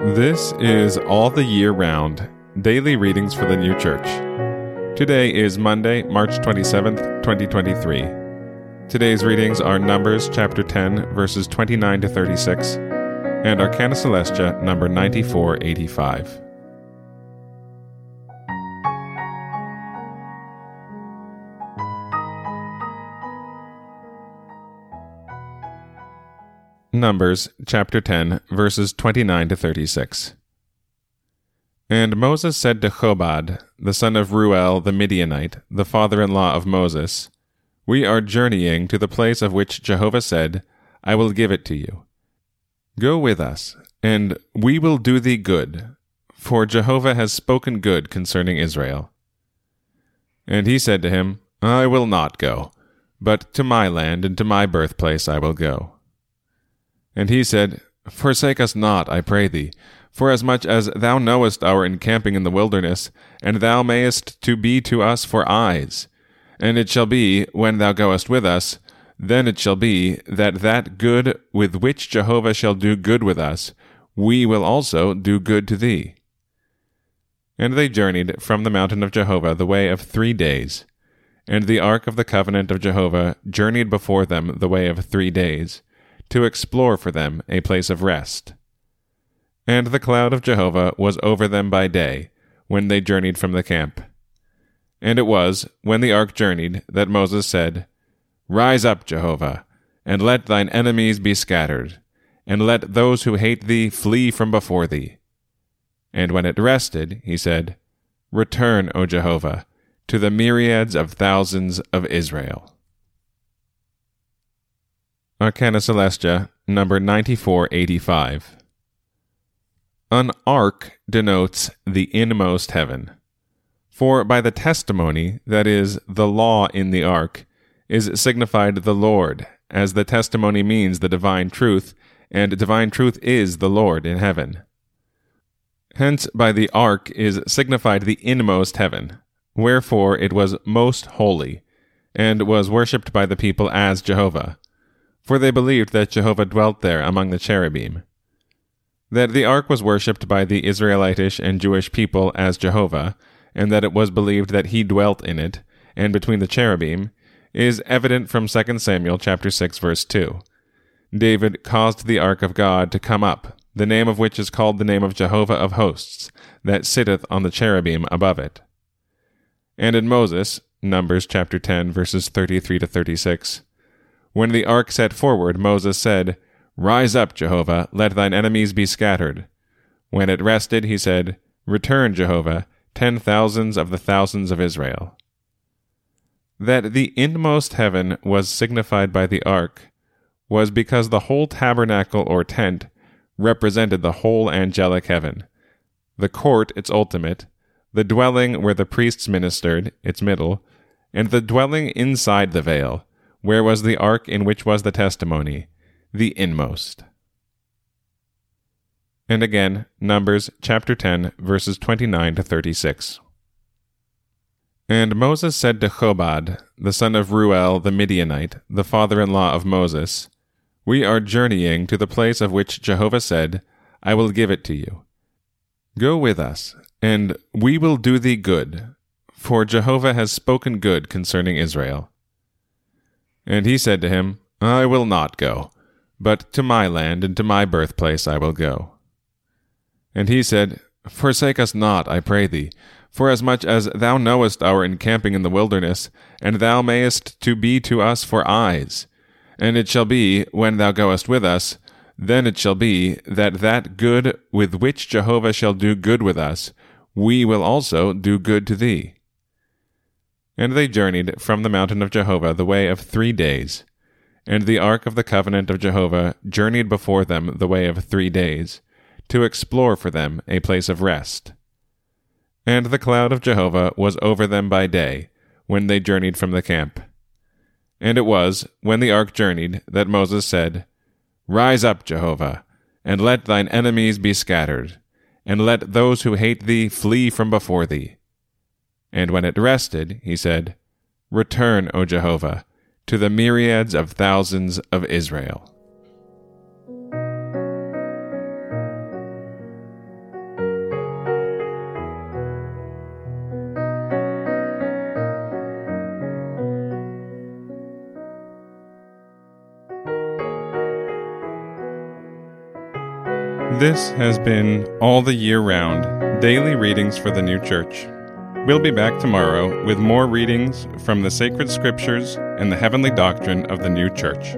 This is All the Year Round Daily Readings for the New Church. Today is Monday, March 27th, 2023. Today's readings are Numbers chapter 10, verses 29 to 36, and Arcana Coelestia number 9485. Numbers chapter 10, verses 29 to 36. And Moses said to Chobab, the son of Ruel the Midianite, the father in law of Moses, We are journeying to the place of which Jehovah said, I will give it to you. Go with us, and we will do thee good, for Jehovah has spoken good concerning Israel. And he said to him, I will not go, but to my land and to my birthplace I will go. And he said, Forsake us not, I pray thee, forasmuch as thou knowest our encamping in the wilderness, and thou mayest to be to us for eyes. And it shall be, when thou goest with us, then it shall be that that good with which Jehovah shall do good with us, we will also do good to thee. And they journeyed from the mountain of Jehovah the way of three days. And the ark of the covenant of Jehovah journeyed before them the way of three days to explore for them a place of rest. And the cloud of Jehovah was over them by day, when they journeyed from the camp. And it was, when the ark journeyed, that Moses said, Rise up, Jehovah, and let thine enemies be scattered, and let those who hate thee flee from before thee. And when it rested, he said, Return, O Jehovah, to the myriads of thousands of Israel. Arcana Coelestia, number 9485. An ark denotes the inmost heaven. For by the testimony, that is, the law in the ark, is signified the Lord, as the testimony means the divine truth, and divine truth is the Lord in heaven. Hence, by the ark is signified the inmost heaven, wherefore it was most holy, and was worshipped by the people as Jehovah for they believed that Jehovah dwelt there among the cherubim. That the ark was worshipped by the Israelitish and Jewish people as Jehovah, and that it was believed that he dwelt in it, and between the cherubim, is evident from 2 Samuel chapter 6 verse 2. David caused the ark of God to come up, the name of which is called the name of Jehovah of hosts, that sitteth on the cherubim above it. And in Moses, Numbers chapter 10 verses 33 to 36, when the ark set forward, Moses said, Rise up, Jehovah, let thine enemies be scattered. When it rested, he said, Return, Jehovah, ten thousands of the thousands of Israel. That the inmost heaven was signified by the ark was because the whole tabernacle or tent represented the whole angelic heaven, the court its ultimate, the dwelling where the priests ministered its middle, and the dwelling inside the veil where was the ark in which was the testimony? The inmost. And again, Numbers chapter 10, verses 29 to 36. And Moses said to Chobab, the son of Ruel the Midianite, the father in law of Moses, We are journeying to the place of which Jehovah said, I will give it to you. Go with us, and we will do thee good, for Jehovah has spoken good concerning Israel. And he said to him, I will not go, but to my land and to my birthplace I will go. And he said, Forsake us not, I pray thee, forasmuch as thou knowest our encamping in the wilderness, and thou mayest to be to us for eyes. And it shall be, when thou goest with us, then it shall be that that good with which Jehovah shall do good with us, we will also do good to thee. And they journeyed from the mountain of Jehovah the way of three days. And the ark of the covenant of Jehovah journeyed before them the way of three days, to explore for them a place of rest. And the cloud of Jehovah was over them by day, when they journeyed from the camp. And it was, when the ark journeyed, that Moses said, Rise up, Jehovah, and let thine enemies be scattered, and let those who hate thee flee from before thee. And when it rested, he said, Return, O Jehovah, to the myriads of thousands of Israel. This has been All the Year Round Daily Readings for the New Church. We'll be back tomorrow with more readings from the sacred scriptures and the heavenly doctrine of the new church.